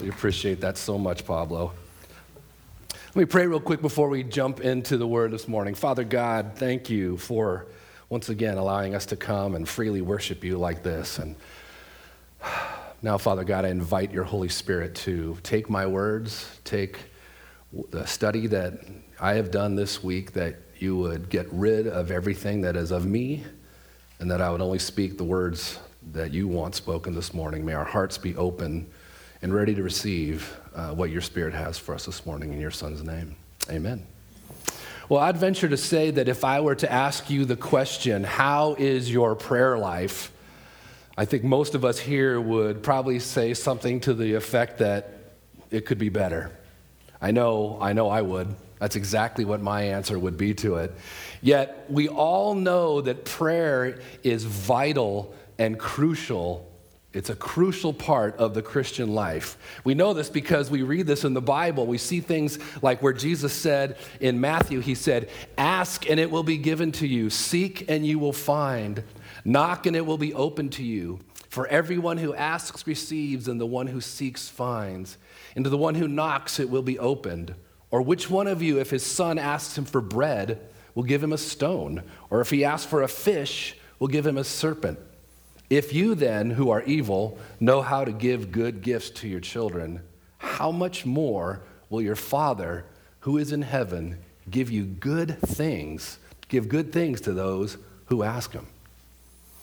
We appreciate that so much, Pablo. Let me pray real quick before we jump into the word this morning. Father God, thank you for once again allowing us to come and freely worship you like this. And now, Father God, I invite your Holy Spirit to take my words, take the study that I have done this week, that you would get rid of everything that is of me, and that I would only speak the words that you want spoken this morning. May our hearts be open and ready to receive uh, what your Spirit has for us this morning in your Son's name. Amen. Well, I'd venture to say that if I were to ask you the question, How is your prayer life? I think most of us here would probably say something to the effect that it could be better. I know, I know I would. That's exactly what my answer would be to it. Yet, we all know that prayer is vital and crucial it's a crucial part of the Christian life. We know this because we read this in the Bible. We see things like where Jesus said in Matthew, He said, Ask and it will be given to you, seek and you will find, knock and it will be open to you. For everyone who asks receives, and the one who seeks finds. And to the one who knocks it will be opened. Or which one of you, if his son asks him for bread, will give him a stone? Or if he asks for a fish, will give him a serpent? If you then, who are evil, know how to give good gifts to your children, how much more will your Father who is in heaven give you good things, give good things to those who ask him?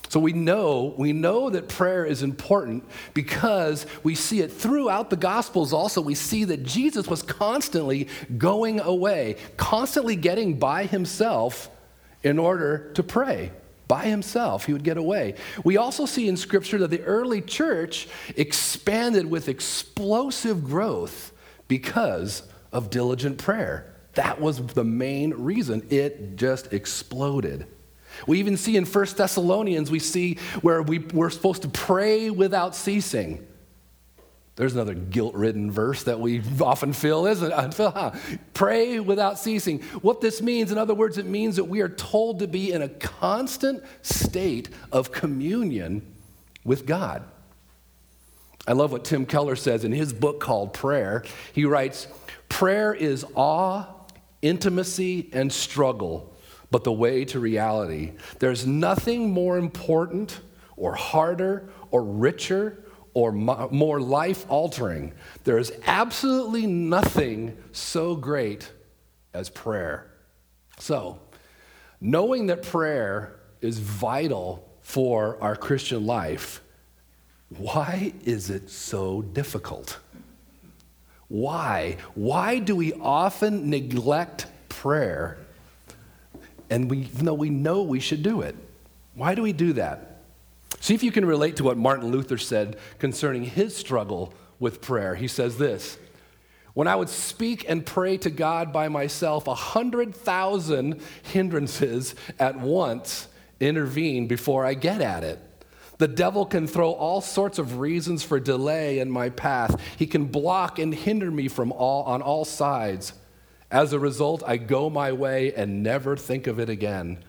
So we know, we know that prayer is important because we see it throughout the Gospels also. We see that Jesus was constantly going away, constantly getting by himself in order to pray by himself. He would get away. We also see in Scripture that the early church expanded with explosive growth because of diligent prayer. That was the main reason. It just exploded. We even see in 1 Thessalonians, we see where we, we're supposed to pray without ceasing. There's another guilt ridden verse that we often feel, isn't it? Pray without ceasing. What this means, in other words, it means that we are told to be in a constant state of communion with God. I love what Tim Keller says in his book called Prayer. He writes Prayer is awe, intimacy, and struggle, but the way to reality. There's nothing more important or harder or richer or more life altering. There is absolutely nothing so great as prayer. So, knowing that prayer is vital for our Christian life, why is it so difficult? Why? Why do we often neglect prayer and we, even though we know we should do it? Why do we do that? See if you can relate to what Martin Luther said concerning his struggle with prayer. He says this When I would speak and pray to God by myself, a hundred thousand hindrances at once intervene before I get at it. The devil can throw all sorts of reasons for delay in my path. He can block and hinder me from all on all sides. As a result, I go my way and never think of it again.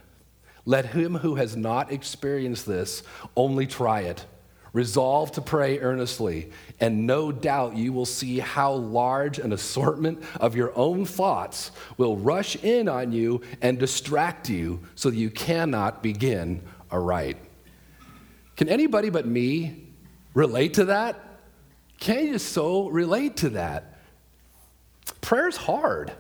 Let him who has not experienced this only try it. Resolve to pray earnestly, and no doubt you will see how large an assortment of your own thoughts will rush in on you and distract you so that you cannot begin aright. Can anybody but me relate to that? Can you so relate to that? Prayer's hard.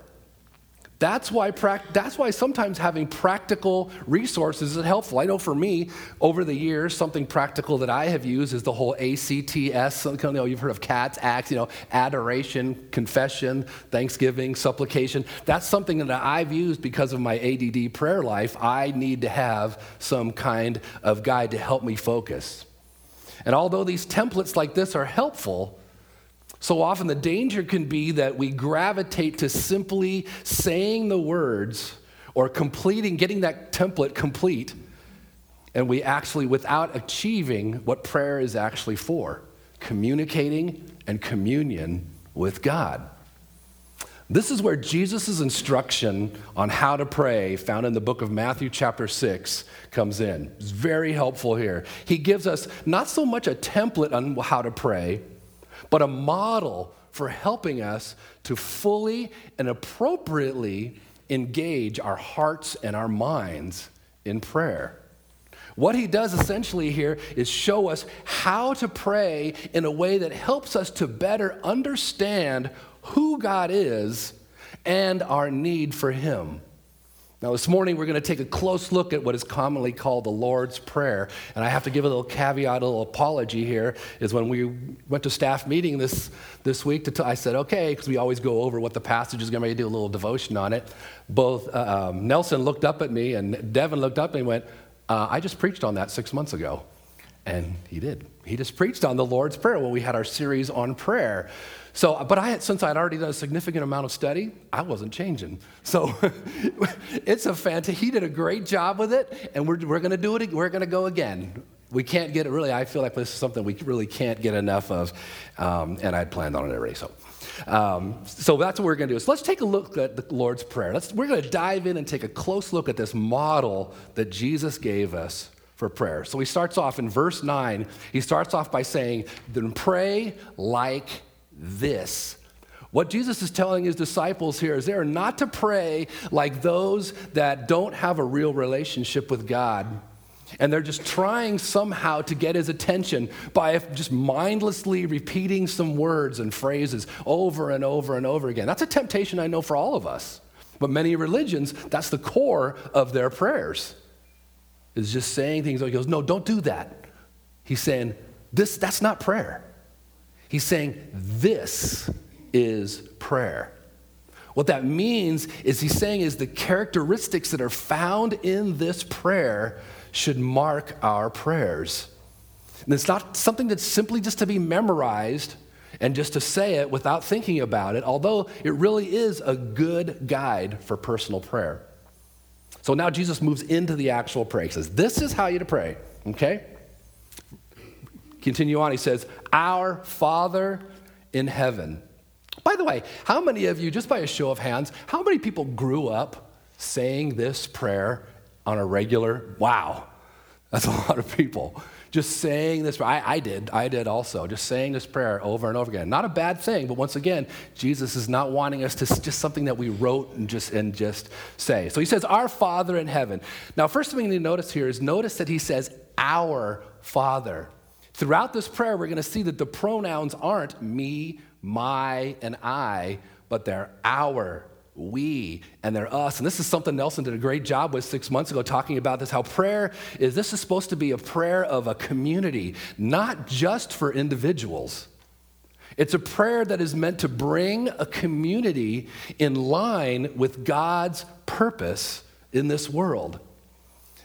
That's why, that's why sometimes having practical resources is helpful. I know for me, over the years, something practical that I have used is the whole ACTS. You know, you've heard of CATS, ACTS, you know, adoration, confession, thanksgiving, supplication. That's something that I've used because of my ADD prayer life. I need to have some kind of guide to help me focus. And although these templates like this are helpful, so often, the danger can be that we gravitate to simply saying the words or completing, getting that template complete, and we actually, without achieving what prayer is actually for communicating and communion with God. This is where Jesus' instruction on how to pray, found in the book of Matthew, chapter 6, comes in. It's very helpful here. He gives us not so much a template on how to pray but a model for helping us to fully and appropriately engage our hearts and our minds in prayer. What he does essentially here is show us how to pray in a way that helps us to better understand who God is and our need for him. Now, this morning we're going to take a close look at what is commonly called the Lord's Prayer. And I have to give a little caveat, a little apology here. Is when we went to staff meeting this, this week, to t- I said, okay, because we always go over what the passage is going to be, do a little devotion on it. Both uh, um, Nelson looked up at me and Devin looked up and went, uh, I just preached on that six months ago. And he did. He just preached on the Lord's Prayer when we had our series on prayer. So, but I had, since I'd already done a significant amount of study, I wasn't changing. So it's a fantastic, he did a great job with it, and we're, we're going to do it, we're going to go again. We can't get it, really, I feel like this is something we really can't get enough of, um, and I'd planned on it already, so. Um, so that's what we're going to do. So let's take a look at the Lord's Prayer. Let's, we're going to dive in and take a close look at this model that Jesus gave us for prayer. So he starts off in verse 9. He starts off by saying, Then pray like this. What Jesus is telling his disciples here is they are not to pray like those that don't have a real relationship with God. And they're just trying somehow to get his attention by just mindlessly repeating some words and phrases over and over and over again. That's a temptation I know for all of us. But many religions, that's the core of their prayers. Is just saying things like he goes, No, don't do that. He's saying, This that's not prayer. He's saying, This is prayer. What that means is he's saying is the characteristics that are found in this prayer should mark our prayers. And it's not something that's simply just to be memorized and just to say it without thinking about it, although it really is a good guide for personal prayer. So now Jesus moves into the actual prayer. He says, This is how you to pray, okay? Continue on, he says, Our Father in heaven. By the way, how many of you, just by a show of hands, how many people grew up saying this prayer on a regular? Wow, that's a lot of people. Just saying this, I, I did, I did also, just saying this prayer over and over again. Not a bad thing, but once again, Jesus is not wanting us to just something that we wrote and just and just say. So he says, Our Father in heaven. Now, first thing you need to notice here is notice that he says, Our Father. Throughout this prayer, we're going to see that the pronouns aren't me, my, and I, but they're our, we, and they're us. And this is something Nelson did a great job with six months ago, talking about this how prayer is this is supposed to be a prayer of a community, not just for individuals. It's a prayer that is meant to bring a community in line with God's purpose in this world.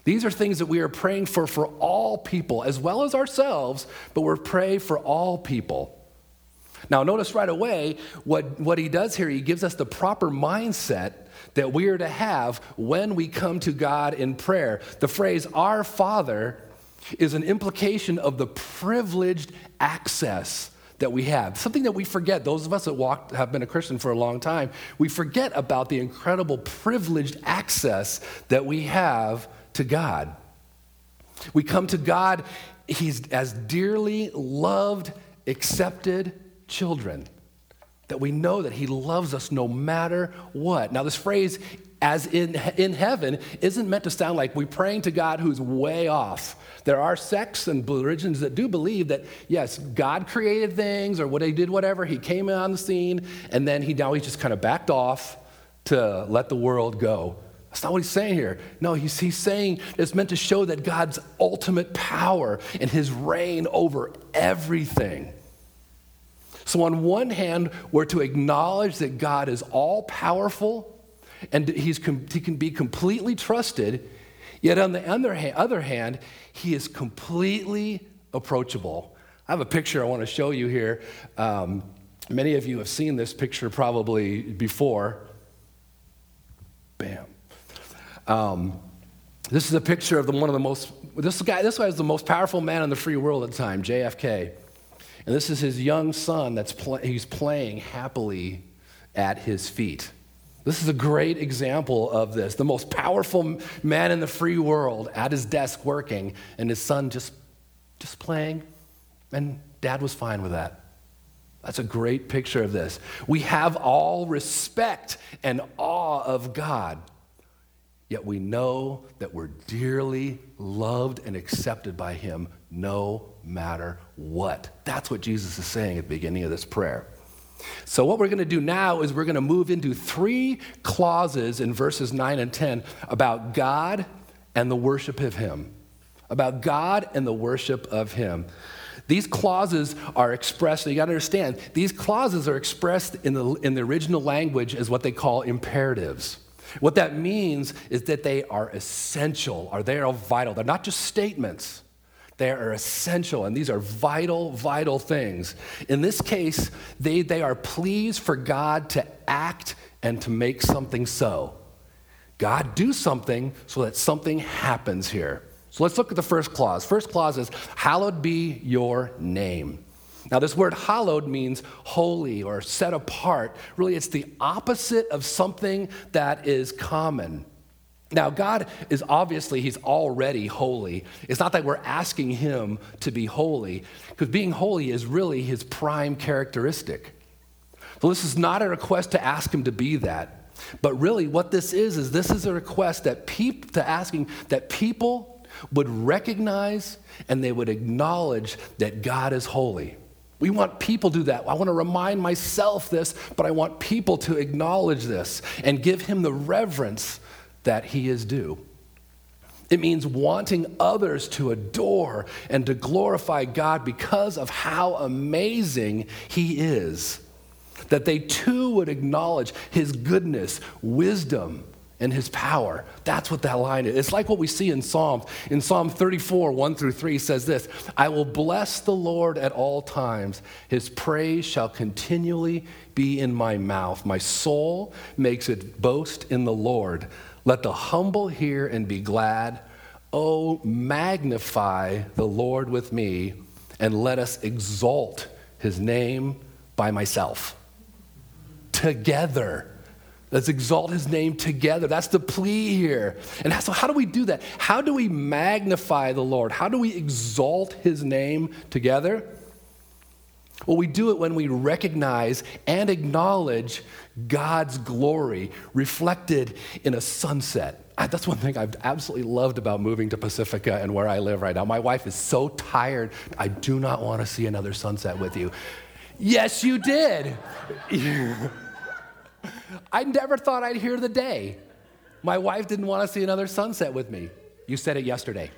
These are things that we are praying for for all people, as well as ourselves, but we're praying for all people. Now, notice right away what, what he does here. He gives us the proper mindset that we are to have when we come to God in prayer. The phrase, Our Father, is an implication of the privileged access that we have. Something that we forget, those of us that have been a Christian for a long time, we forget about the incredible privileged access that we have to God. We come to God, He's as dearly loved, accepted children. That we know that He loves us no matter what. Now, this phrase, as in, in heaven, isn't meant to sound like we're praying to God who's way off. There are sects and religions that do believe that, yes, God created things or what He did, whatever. He came on the scene, and then He now He's just kind of backed off to let the world go. That's not what he's saying here. No, he's, he's saying it's meant to show that God's ultimate power and his reign over everything. So, on one hand, we're to acknowledge that God is all powerful and he's, he can be completely trusted, yet on the other hand, other hand, he is completely approachable. I have a picture I want to show you here. Um, many of you have seen this picture probably before. Bam. Um, this is a picture of the, one of the most, this guy, this guy is the most powerful man in the free world at the time, JFK. And this is his young son that's pl- he's playing happily at his feet. This is a great example of this. The most powerful man in the free world at his desk working, and his son just, just playing, and dad was fine with that. That's a great picture of this. We have all respect and awe of God, yet we know that we're dearly loved and accepted by Him no matter what. That's what Jesus is saying at the beginning of this prayer. So, what we're going to do now is we're going to move into three clauses in verses 9 and 10 about God and the worship of Him. About God and the worship of Him. These clauses are expressed, you got to understand, these clauses are expressed in the, in the original language as what they call imperatives. What that means is that they are essential, or they are vital. They're not just statements. They are essential, and these are vital, vital things. In this case, they, they are pleas for God to act and to make something so. God, do something so that something happens here. So let's look at the first clause. First clause is, Hallowed be your name. Now, this word hallowed means holy or set apart. Really, it's the opposite of something that is common. Now, God is obviously, He's already holy. It's not that we're asking Him to be holy, because being holy is really His prime characteristic. So, this is not a request to ask Him to be that. But really, what this is, is this is a request that peop- to asking that people would recognize and they would acknowledge that God is holy. We want people to do that. I want to remind myself this, but I want people to acknowledge this and give him the reverence that he is due. It means wanting others to adore and to glorify God because of how amazing he is. That they too would acknowledge his goodness, wisdom, and his power. That's what that line is. It's like what we see in Psalms. In Psalm 34, 1 through 3 says this I will bless the Lord at all times. His praise shall continually be in my mouth. My soul makes it boast in the Lord. Let the humble hear and be glad. Oh, magnify the Lord with me, and let us exalt his name by myself. Together. Let's exalt his name together. That's the plea here. And so, how do we do that? How do we magnify the Lord? How do we exalt his name together? Well, we do it when we recognize and acknowledge God's glory reflected in a sunset. That's one thing I've absolutely loved about moving to Pacifica and where I live right now. My wife is so tired, I do not want to see another sunset with you. Yes, you did. I never thought I'd hear the day. My wife didn't want to see another sunset with me. You said it yesterday.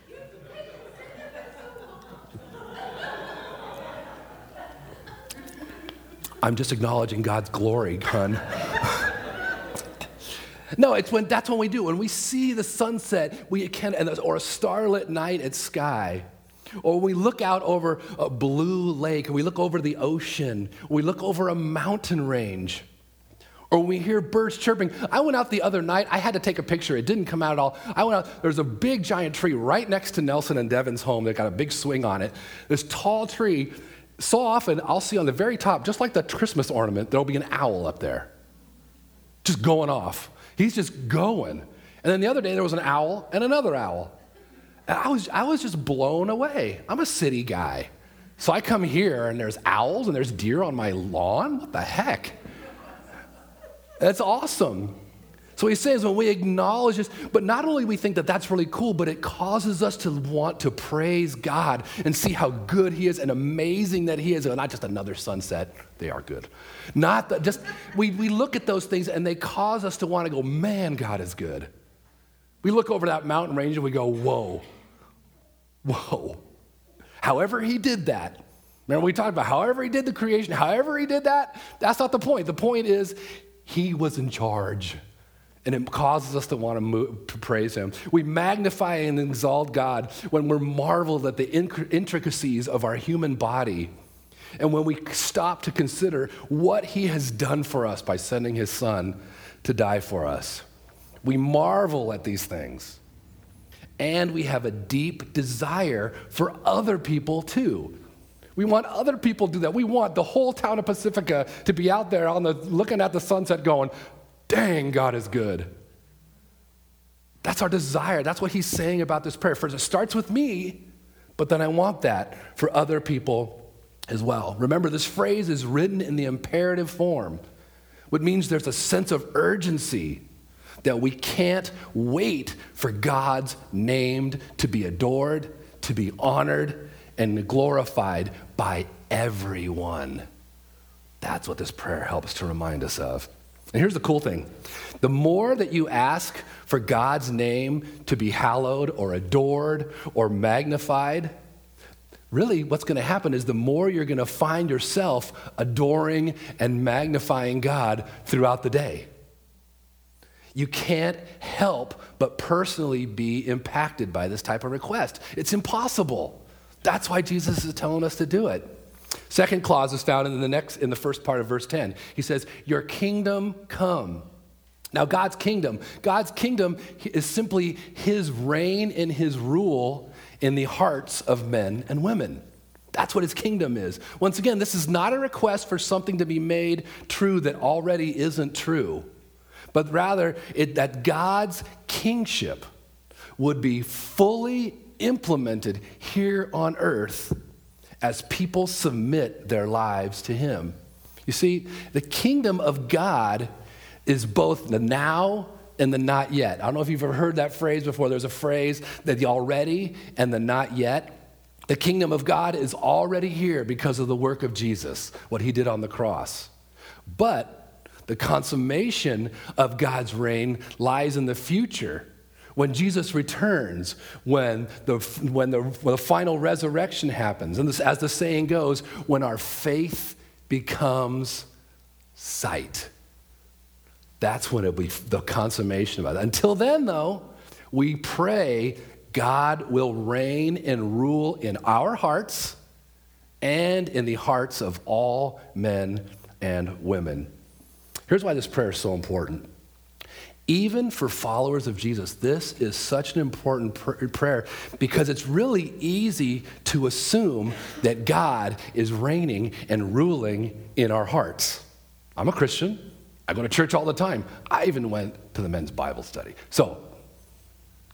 I'm just acknowledging God's glory, hon. no, it's when that's when we do. When we see the sunset, we can, or a starlit night at sky, or we look out over a blue lake, we look over the ocean, we look over a mountain range, or we hear birds chirping. I went out the other night. I had to take a picture. It didn't come out at all. I went out. There's a big giant tree right next to Nelson and Devin's home. They got a big swing on it. This tall tree so often I'll see on the very top, just like the Christmas ornament, there'll be an owl up there, just going off. He's just going. And then the other day there was an owl and another owl. And I was, I was just blown away. I'm a city guy. So I come here and there's owls and there's deer on my lawn. What the heck? That's awesome. So he says when we acknowledge this, but not only we think that that's really cool, but it causes us to want to praise God and see how good he is and amazing that he is. And not just another sunset, they are good. Not just, we, we look at those things and they cause us to want to go, man, God is good. We look over that mountain range and we go, whoa, whoa. However, he did that. Remember, we talked about however he did the creation, however he did that, that's not the point. The point is, he was in charge and it causes us to want to, move, to, praise him. We magnify and exalt God when we're marveled at the intricacies of our human body. And when we stop to consider what he has done for us by sending his son to die for us. We marvel at these things. And we have a deep desire for other people too. We want other people to do that. We want the whole town of Pacifica to be out there on the looking at the sunset going, dang, God is good. That's our desire. That's what he's saying about this prayer. First, it starts with me, but then I want that for other people as well. Remember, this phrase is written in the imperative form, which means there's a sense of urgency that we can't wait for God's name to be adored, to be honored, and glorified by everyone. That's what this prayer helps to remind us of. And here's the cool thing the more that you ask for God's name to be hallowed or adored or magnified, really what's going to happen is the more you're going to find yourself adoring and magnifying God throughout the day. You can't help but personally be impacted by this type of request. It's impossible. That's why Jesus is telling us to do it. Second clause is found in the next in the first part of verse 10. He says, "Your kingdom come." Now God's kingdom, God's kingdom is simply his reign and his rule in the hearts of men and women. That's what his kingdom is. Once again, this is not a request for something to be made true that already isn't true but rather it, that God's kingship would be fully implemented here on earth as people submit their lives to Him. You see, the kingdom of God is both the now and the not yet. I don't know if you've ever heard that phrase before. There's a phrase that the already and the not yet. The kingdom of God is already here because of the work of Jesus, what he did on the cross. But the consummation of God's reign lies in the future. When Jesus returns, when the, when the, when the final resurrection happens, and this, as the saying goes, when our faith becomes sight. That's when it'll be the consummation of it. Until then, though, we pray God will reign and rule in our hearts and in the hearts of all men and women. Here's why this prayer is so important. Even for followers of Jesus, this is such an important pr- prayer because it's really easy to assume that God is reigning and ruling in our hearts. I'm a Christian. I go to church all the time. I even went to the men's Bible study. So,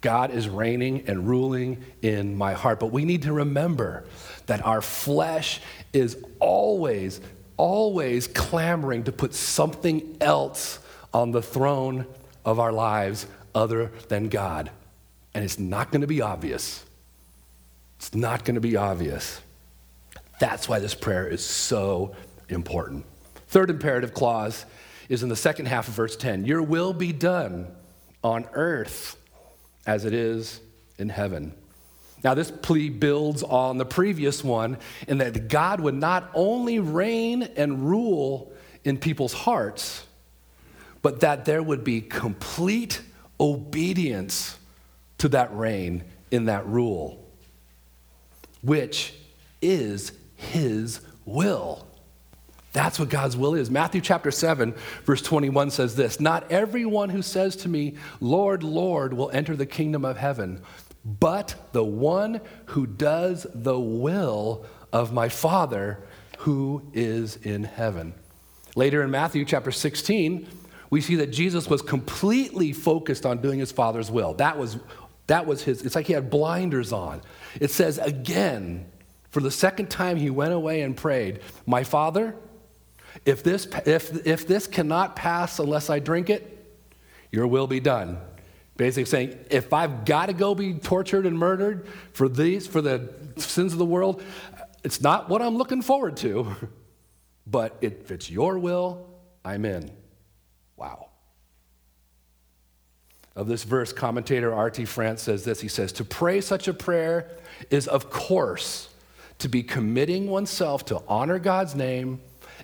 God is reigning and ruling in my heart. But we need to remember that our flesh is always always clamoring to put something else on the throne of our lives other than God. And it's not going to be obvious. It's not going to be obvious. That's why this prayer is so important. Third imperative clause is in the second half of verse 10 Your will be done on earth as it is in heaven. Now, this plea builds on the previous one in that God would not only reign and rule in people's hearts, but that there would be complete obedience to that reign in that rule, which is His will. That's what God's will is. Matthew chapter 7, verse 21 says this Not everyone who says to me, Lord, Lord, will enter the kingdom of heaven but the one who does the will of my Father who is in heaven. Later in Matthew chapter 16, we see that Jesus was completely focused on doing his Father's will. That was, that was his, it's like he had blinders on. It says again, for the second time, he went away and prayed, My Father, if this, if, if this cannot pass unless I drink it, your will be done. Basically saying, if I've got to go be tortured and murdered for these, for the sins of the world, it's not what I'm looking forward to. But if it's your will, I'm in. Wow. Of this verse, commentator R.T. France says this. He says, To pray such a prayer is, of course, to be committing oneself to honor God's name,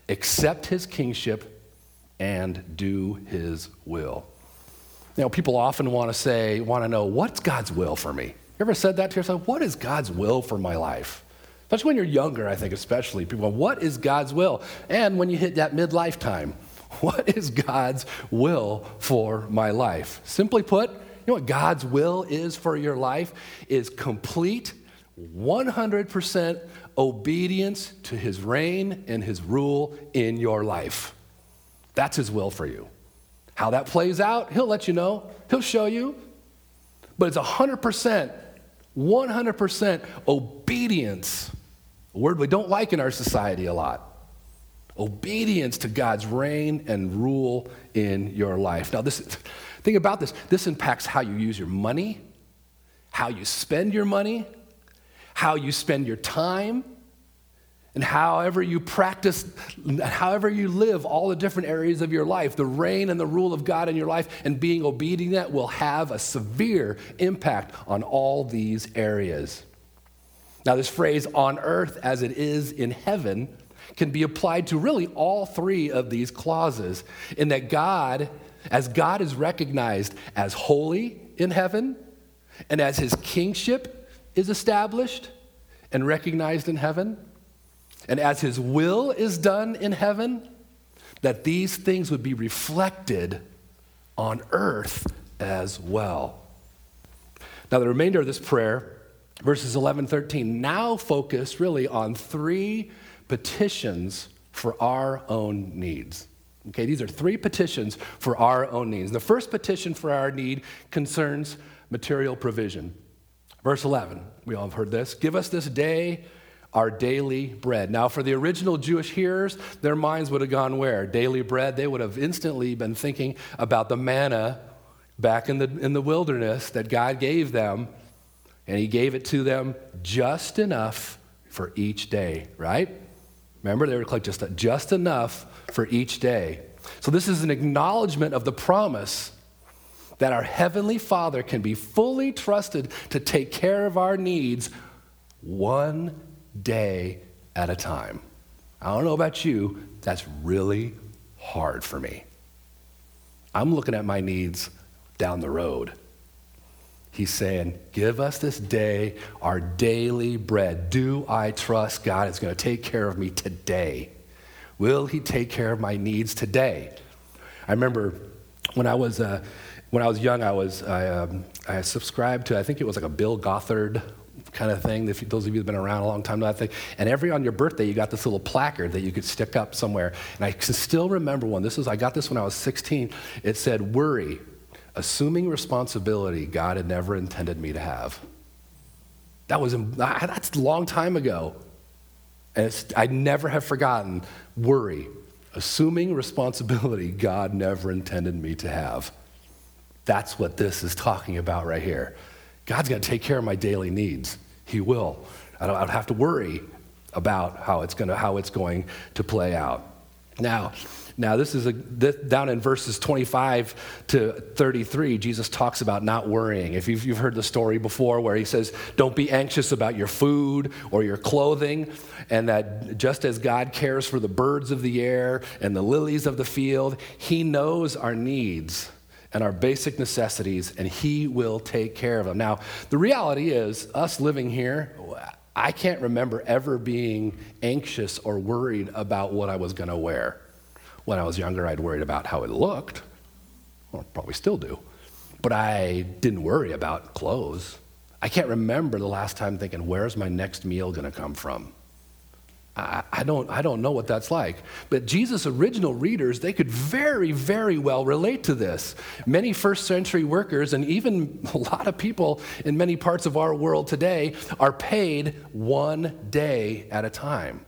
accept his kingship, and do his will. Know, people often want to say, want to know, what's God's will for me? You ever said that to yourself? What is God's will for my life? Especially when you're younger, I think, especially. People what is God's will? And when you hit that midlife time, what is God's will for my life? Simply put, you know what God's will is for your life is complete 100% obedience to his reign and his rule in your life. That's his will for you. How that plays out, he'll let you know, he'll show you. But it's 100%, 100% obedience a word we don't like in our society a lot. Obedience to God's reign and rule in your life. Now, this think about this. This impacts how you use your money, how you spend your money, how you spend your time, and however you practice, however you live, all the different areas of your life, the reign and the rule of God in your life, and being obedient that will have a severe impact on all these areas. Now, this phrase, on earth as it is in heaven, can be applied to really all three of these clauses, in that God, as God is recognized as holy in heaven, and as his kingship is established and recognized in heaven, and as his will is done in heaven, that these things would be reflected on earth as well. Now, the remainder of this prayer, verses 11 13, now focus really on three petitions for our own needs. Okay, these are three petitions for our own needs. The first petition for our need concerns material provision. Verse 11, we all have heard this. Give us this day our daily bread. Now, for the original Jewish hearers, their minds would have gone where? Daily bread. They would have instantly been thinking about the manna back in the, in the wilderness that God gave them, and He gave it to them just enough for each day, right? Remember, they were like just, just enough for each day. So, this is an acknowledgement of the promise that our Heavenly Father can be fully trusted to take care of our needs one day at a time. I don't know about you, that's really hard for me. I'm looking at my needs down the road. He's saying, Give us this day our daily bread. Do I trust God is going to take care of me today? Will He take care of my needs today? I remember when I was, uh, when I was young, I, was, I, um, I subscribed to, I think it was like a Bill Gothard kind of thing. If those of you who've been around a long time know that thing. And every on your birthday, you got this little placard that you could stick up somewhere. And I can still remember one. This was I got this when I was 16. It said, "Worry assuming responsibility God had never intended me to have. That was that's a long time ago. And I never have forgotten worry, assuming responsibility God never intended me to have. That's what this is talking about right here. God's going to take care of my daily needs. He will. I don't, I don't have to worry about how it's, gonna, how it's going to play out. Now, now, this is a, this, down in verses 25 to 33, Jesus talks about not worrying. If you've, you've heard the story before where he says, Don't be anxious about your food or your clothing, and that just as God cares for the birds of the air and the lilies of the field, he knows our needs and our basic necessities, and he will take care of them. Now, the reality is, us living here, I can't remember ever being anxious or worried about what I was going to wear. When I was younger, I'd worried about how it looked. Well, probably still do. But I didn't worry about clothes. I can't remember the last time thinking, where's my next meal going to come from? I, I, don't, I don't know what that's like. But Jesus' original readers, they could very, very well relate to this. Many first century workers, and even a lot of people in many parts of our world today, are paid one day at a time.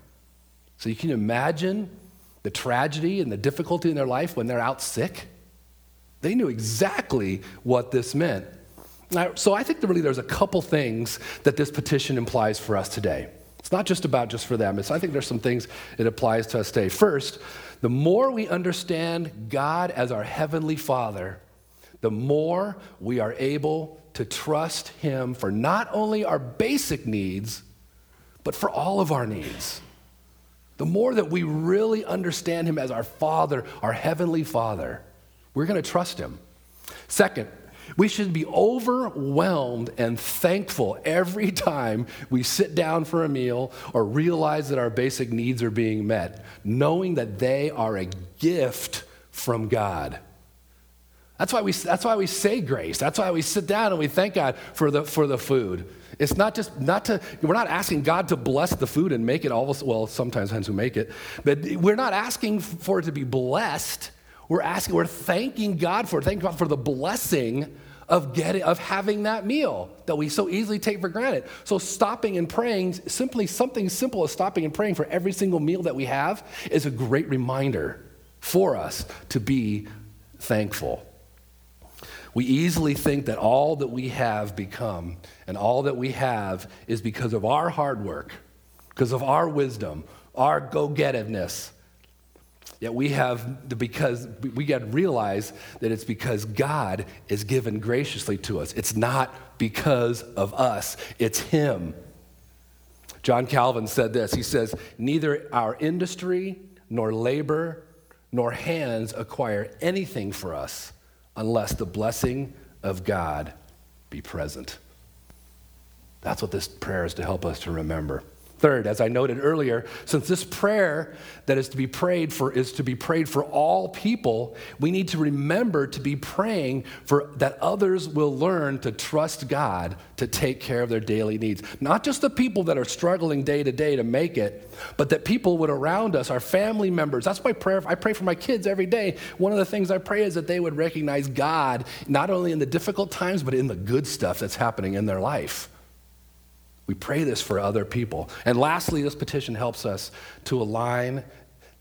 So you can imagine the tragedy and the difficulty in their life when they're out sick. They knew exactly what this meant. So I think that really there's a couple things that this petition implies for us today. It's not just about just for them. It's, I think there's some things it applies to us today. First, the more we understand God as our heavenly Father, the more we are able to trust Him for not only our basic needs, but for all of our needs. The more that we really understand Him as our Father, our Heavenly Father, we're going to trust Him. Second, we should be overwhelmed and thankful every time we sit down for a meal or realize that our basic needs are being met, knowing that they are a gift from God. That's why we, that's why we say grace. That's why we sit down and we thank God for the, for the food. It's not just not to, we're not asking God to bless the food and make it all, well, sometimes hens who make it, but we're not asking for it to be blessed. We're asking, we're thanking God for it, thanking God for the blessing of getting of having that meal that we so easily take for granted. So stopping and praying, simply something simple as stopping and praying for every single meal that we have is a great reminder for us to be thankful. We easily think that all that we have become and all that we have is because of our hard work, because of our wisdom, our go getiveness. Yet we have, because we got to realize that it's because God is given graciously to us. It's not because of us, it's Him. John Calvin said this He says, Neither our industry, nor labor, nor hands acquire anything for us unless the blessing of God be present. That's what this prayer is to help us to remember. Third, as I noted earlier, since this prayer that is to be prayed for is to be prayed for all people, we need to remember to be praying for that others will learn to trust God to take care of their daily needs. Not just the people that are struggling day to day to make it, but that people would around us, our family members. That's my prayer. I pray for my kids every day. One of the things I pray is that they would recognize God not only in the difficult times, but in the good stuff that's happening in their life. We pray this for other people. And lastly, this petition helps us to align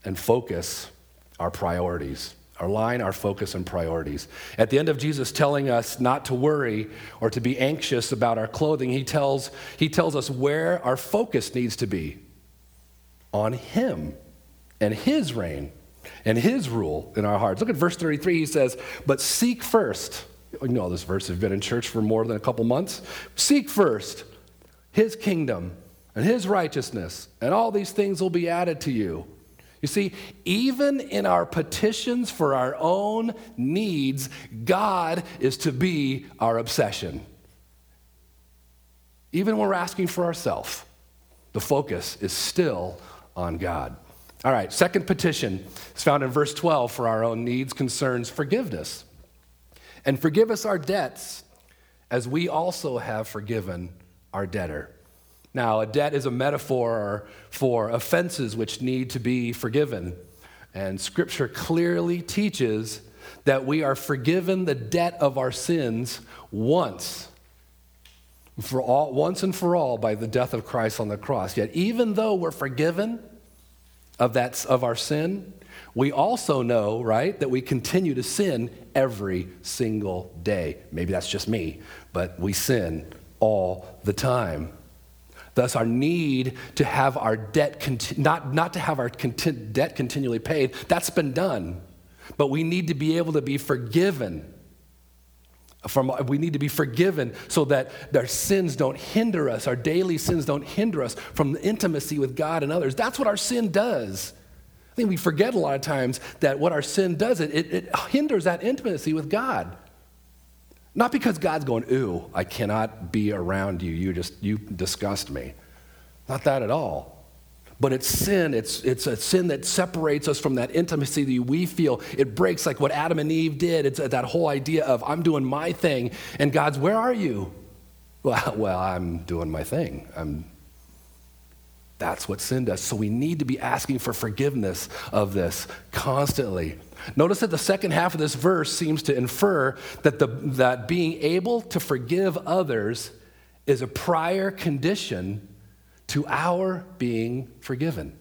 and focus our priorities. Align our focus and priorities. At the end of Jesus telling us not to worry or to be anxious about our clothing, he tells, he tells us where our focus needs to be on Him and His reign and His rule in our hearts. Look at verse 33. He says, But seek first. You know this verse, you've been in church for more than a couple months. Seek first his kingdom and his righteousness, and all these things will be added to you. You see, even in our petitions for our own needs, God is to be our obsession. Even when we're asking for ourselves, the focus is still on God. All right, second petition is found in verse 12 for our own needs concerns forgiveness. And forgive us our debts as we also have forgiven our debtor. Now, a debt is a metaphor for offenses which need to be forgiven. And scripture clearly teaches that we are forgiven the debt of our sins once. For all, once and for all by the death of Christ on the cross. Yet, even though we're forgiven of, that, of our sin, we also know, right, that we continue to sin every single day. Maybe that's just me, but we sin all the time. Thus, our need to have our debt, conti- not, not to have our conti- debt continually paid, that's been done. But we need to be able to be forgiven. From, we need to be forgiven so that our sins don't hinder us, our daily sins don't hinder us from the intimacy with God and others. That's what our sin does. I think we forget a lot of times that what our sin does, it, it, it hinders that intimacy with God. Not because God's going, ooh, I cannot be around you. You just, you disgust me. Not that at all. But it's sin. It's, it's a sin that separates us from that intimacy that we feel. It breaks like what Adam and Eve did. It's that whole idea of I'm doing my thing, and God's, where are you? Well, well I'm doing my thing. I'm that's what sin does. So we need to be asking for forgiveness of this constantly. Notice that the second half of this verse seems to infer that, the, that being able to forgive others is a prior condition to our being forgiven.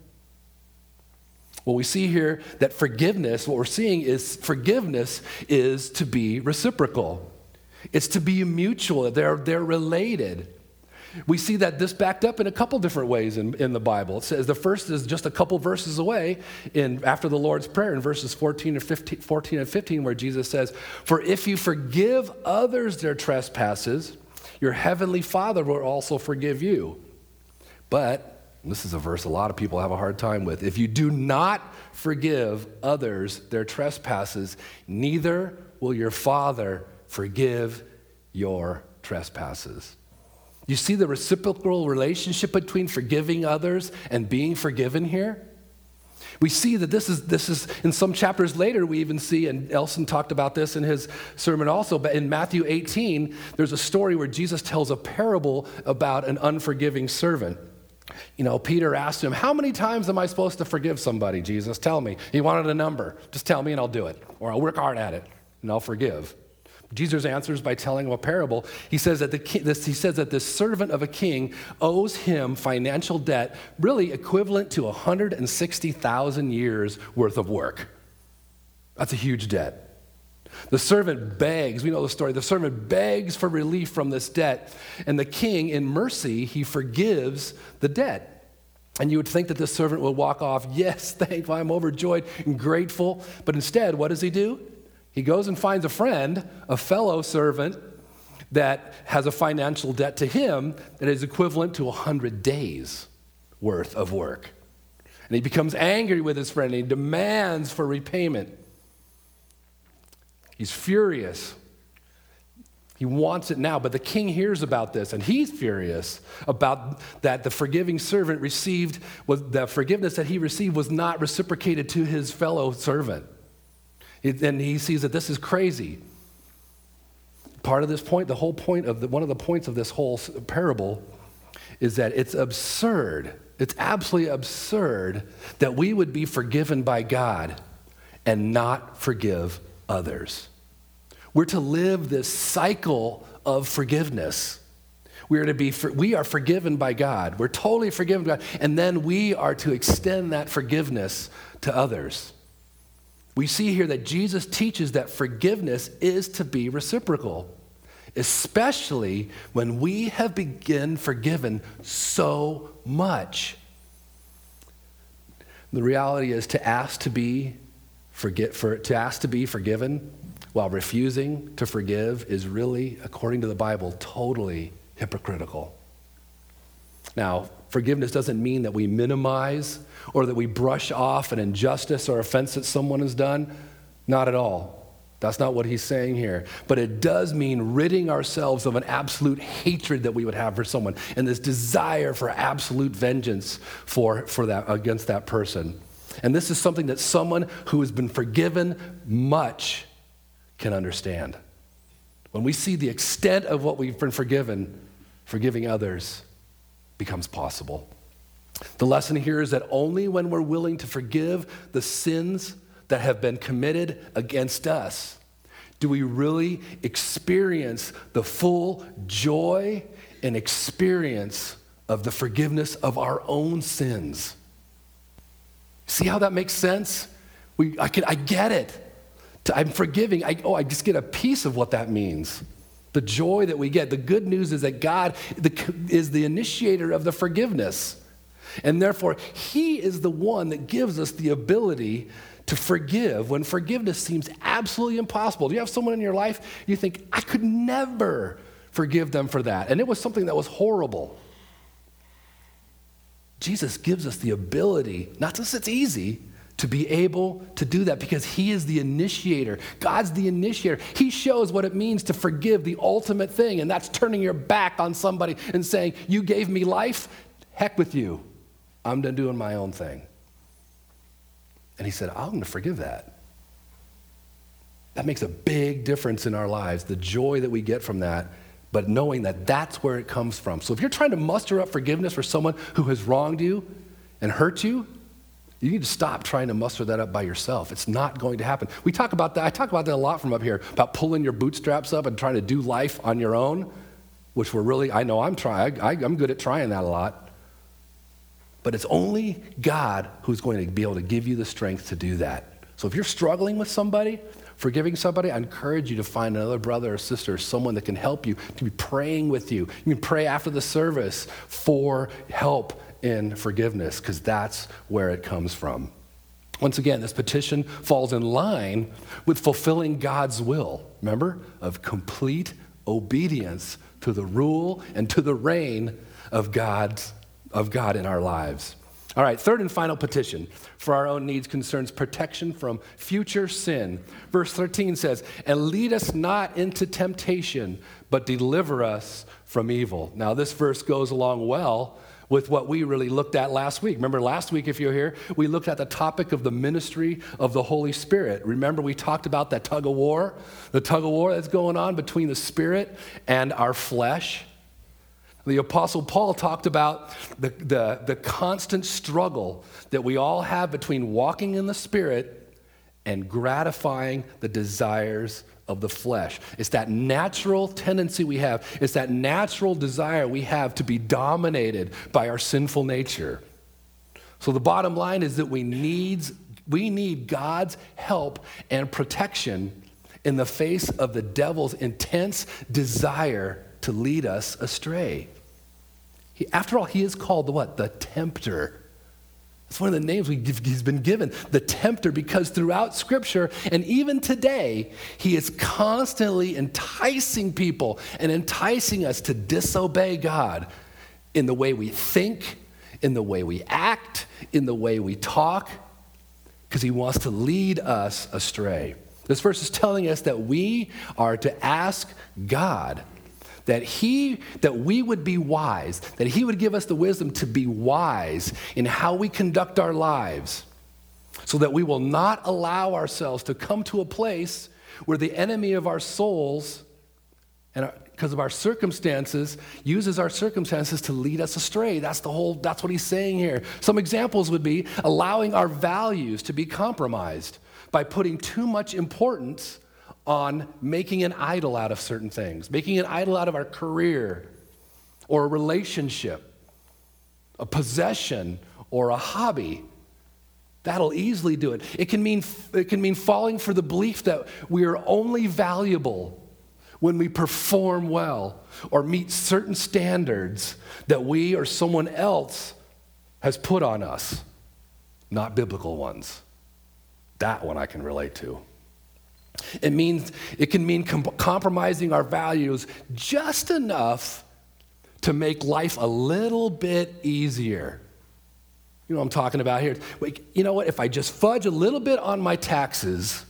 What we see here that forgiveness, what we're seeing is forgiveness is to be reciprocal. It's to be mutual. They're, they're related. We see that this backed up in a couple different ways in, in the Bible. It says the first is just a couple verses away in, after the Lord's Prayer in verses 14 and, 15, 14 and 15, where Jesus says, For if you forgive others their trespasses, your heavenly Father will also forgive you. But, this is a verse a lot of people have a hard time with. If you do not forgive others their trespasses, neither will your Father forgive your trespasses. You see the reciprocal relationship between forgiving others and being forgiven here? We see that this is, this is, in some chapters later, we even see, and Nelson talked about this in his sermon also, but in Matthew 18, there's a story where Jesus tells a parable about an unforgiving servant. You know, Peter asked him, How many times am I supposed to forgive somebody, Jesus? Tell me. He wanted a number. Just tell me and I'll do it, or I'll work hard at it and I'll forgive. Jesus answers by telling him a parable. He says that the this, he says that the servant of a king owes him financial debt, really equivalent to 160,000 years worth of work. That's a huge debt. The servant begs, we know the story, the servant begs for relief from this debt, and the king, in mercy, he forgives the debt. And you would think that the servant would walk off, yes, thankful, I'm overjoyed and grateful. But instead, what does he do? He goes and finds a friend, a fellow servant, that has a financial debt to him that is equivalent to 100 days worth of work. And he becomes angry with his friend. And he demands for repayment. He's furious. He wants it now, but the king hears about this and he's furious about that the forgiving servant received was the forgiveness that he received was not reciprocated to his fellow servant. And he sees that this is crazy. Part of this point, the whole point of the, one of the points of this whole parable is that it's absurd. It's absolutely absurd that we would be forgiven by God and not forgive others. We're to live this cycle of forgiveness. We are to be we are forgiven by God. We're totally forgiven by God, and then we are to extend that forgiveness to others. We see here that Jesus teaches that forgiveness is to be reciprocal, especially when we have been forgiven so much. The reality is to ask to be forget for to ask to be forgiven while refusing to forgive is really, according to the Bible, totally hypocritical. Now, forgiveness doesn't mean that we minimize or that we brush off an injustice or offense that someone has done. Not at all. That's not what he's saying here. But it does mean ridding ourselves of an absolute hatred that we would have for someone and this desire for absolute vengeance for, for that, against that person. And this is something that someone who has been forgiven much can understand. When we see the extent of what we've been forgiven, forgiving others becomes possible. The lesson here is that only when we're willing to forgive the sins that have been committed against us do we really experience the full joy and experience of the forgiveness of our own sins. See how that makes sense? We, I, can, I get it. I'm forgiving. I, oh, I just get a piece of what that means. The joy that we get. The good news is that God is the initiator of the forgiveness. And therefore, He is the one that gives us the ability to forgive when forgiveness seems absolutely impossible. Do you have someone in your life you think, I could never forgive them for that? And it was something that was horrible. Jesus gives us the ability, not just it's easy, to be able to do that because He is the initiator. God's the initiator. He shows what it means to forgive the ultimate thing, and that's turning your back on somebody and saying, You gave me life, heck with you. I'm done doing my own thing. And He said, I'm going to forgive that. That makes a big difference in our lives, the joy that we get from that, but knowing that that's where it comes from. So if you're trying to muster up forgiveness for someone who has wronged you and hurt you, you need to stop trying to muster that up by yourself. It's not going to happen. We talk about that. I talk about that a lot from up here about pulling your bootstraps up and trying to do life on your own, which we're really, I know I'm trying, I, I'm good at trying that a lot. But it's only God who's going to be able to give you the strength to do that. So if you're struggling with somebody, forgiving somebody, I encourage you to find another brother or sister, someone that can help you, to be praying with you. You can pray after the service for help in forgiveness because that's where it comes from. Once again, this petition falls in line with fulfilling God's will, remember, of complete obedience to the rule and to the reign of, God's, of God in our lives. All right, third and final petition for our own needs concerns protection from future sin. Verse 13 says, And lead us not into temptation, but deliver us from evil. Now, this verse goes along well with what we really looked at last week. Remember, last week, if you're here, we looked at the topic of the ministry of the Holy Spirit. Remember, we talked about that tug of war, the tug of war that's going on between the Spirit and our flesh. The Apostle Paul talked about the, the, the constant struggle that we all have between walking in the Spirit and gratifying the desires of the flesh. It's that natural tendency we have, it's that natural desire we have to be dominated by our sinful nature. So the bottom line is that we need, we need God's help and protection in the face of the devil's intense desire to lead us astray. He, after all, he is called the what? The tempter. That's one of the names he's been given, the tempter, because throughout Scripture and even today, he is constantly enticing people and enticing us to disobey God in the way we think, in the way we act, in the way we talk, because he wants to lead us astray. This verse is telling us that we are to ask God that he that we would be wise that he would give us the wisdom to be wise in how we conduct our lives so that we will not allow ourselves to come to a place where the enemy of our souls and because of our circumstances uses our circumstances to lead us astray. That's the whole that's what he's saying here. Some examples would be allowing our values to be compromised by putting too much importance on making an idol out of certain things, making an idol out of our career or a relationship, a possession or a hobby. That'll easily do it. It can mean, it can mean falling for the belief that we are only valuable when we perform well or meet certain standards that we or someone else has put on us, not biblical ones. That one I can relate to. It means it can mean com- compromising our values just enough to make life a little bit easier. You know what I'm talking about here? You know what? If I just fudge a little bit on my taxes,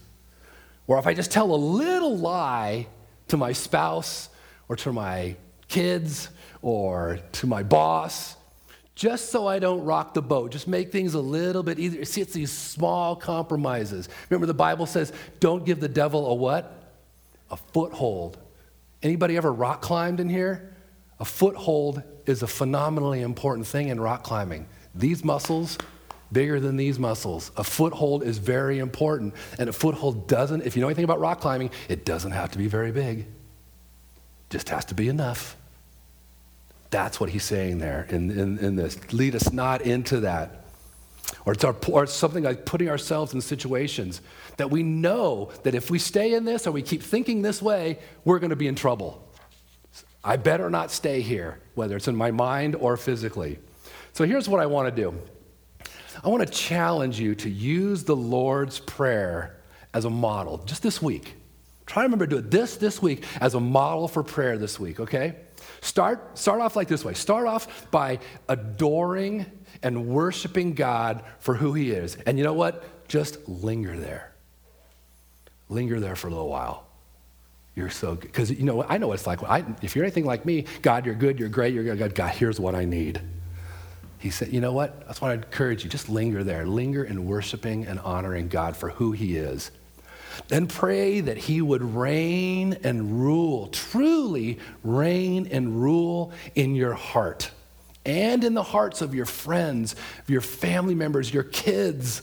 or if I just tell a little lie to my spouse or to my kids or to my boss, just so I don't rock the boat, just make things a little bit easier. See, it's these small compromises. Remember, the Bible says, don't give the devil a what? A foothold. Anybody ever rock climbed in here? A foothold is a phenomenally important thing in rock climbing. These muscles, bigger than these muscles. A foothold is very important. And a foothold doesn't, if you know anything about rock climbing, it doesn't have to be very big. Just has to be enough. That's what he's saying there in, in, in this. Lead us not into that. Or it's, our, or it's something like putting ourselves in situations that we know that if we stay in this or we keep thinking this way, we're going to be in trouble. I better not stay here, whether it's in my mind or physically. So here's what I want to do I want to challenge you to use the Lord's Prayer as a model just this week. Try to remember to do it this this week as a model for prayer this week, okay? Start, start off like this way start off by adoring and worshiping God for who He is. And you know what? Just linger there. Linger there for a little while. You're so good. Because, you know, I know what it's like. I, if you're anything like me, God, you're good, you're great, you're good. God, here's what I need. He said, you know what? That's why I encourage you. Just linger there. Linger in worshiping and honoring God for who He is. Then pray that he would reign and rule, truly reign and rule in your heart and in the hearts of your friends, your family members, your kids,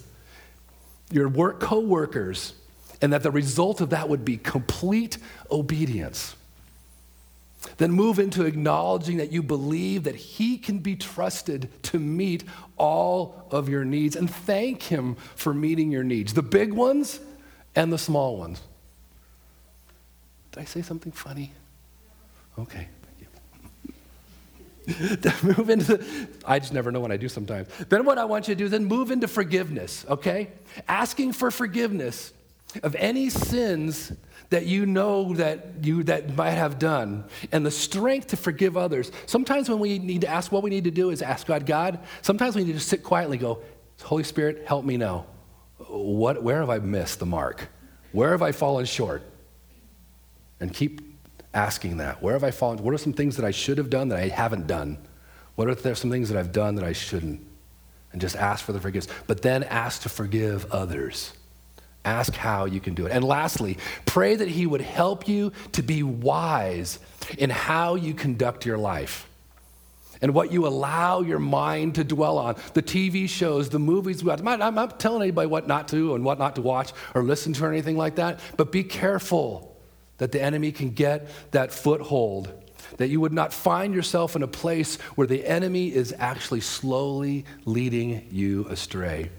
your work co-workers, and that the result of that would be complete obedience. Then move into acknowledging that you believe that He can be trusted to meet all of your needs and thank Him for meeting your needs. The big ones and the small ones. Did I say something funny? Okay. move into the, I just never know what I do sometimes. Then what I want you to do is then move into forgiveness, okay? Asking for forgiveness of any sins that you know that you that might have done and the strength to forgive others. Sometimes when we need to ask what we need to do is ask God, God, sometimes we need to sit quietly go, Holy Spirit, help me now what, where have I missed the mark? Where have I fallen short? And keep asking that. Where have I fallen? What are some things that I should have done that I haven't done? What are there some things that I've done that I shouldn't? And just ask for the forgiveness. But then ask to forgive others. Ask how you can do it. And lastly, pray that He would help you to be wise in how you conduct your life. And what you allow your mind to dwell on. The TV shows, the movies. I'm not, I'm not telling anybody what not to and what not to watch or listen to or anything like that, but be careful that the enemy can get that foothold, that you would not find yourself in a place where the enemy is actually slowly leading you astray.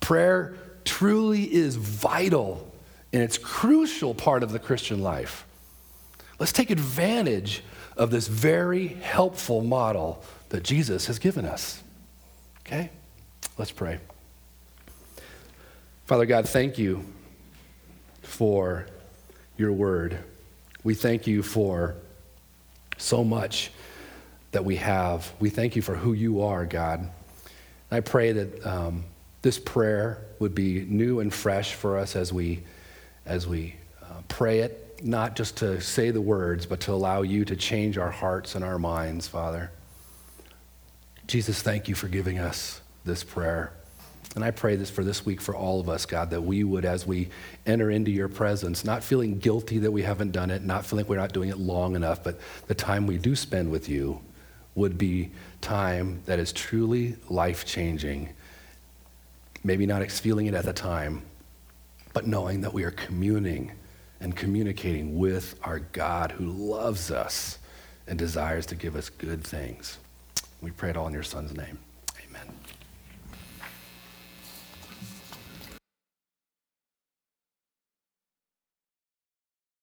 Prayer truly is vital and it's crucial part of the Christian life. Let's take advantage of this very helpful model that Jesus has given us. Okay? Let's pray. Father God, thank you for your word. We thank you for so much that we have. We thank you for who you are, God. I pray that um, this prayer would be new and fresh for us as we, as we uh, pray it not just to say the words, but to allow you to change our hearts and our minds, Father. Jesus, thank you for giving us this prayer. And I pray this for this week for all of us, God, that we would, as we enter into your presence, not feeling guilty that we haven't done it, not feeling we're not doing it long enough, but the time we do spend with you would be time that is truly life changing. Maybe not feeling it at the time, but knowing that we are communing and communicating with our God who loves us and desires to give us good things. We pray it all in your Son's name.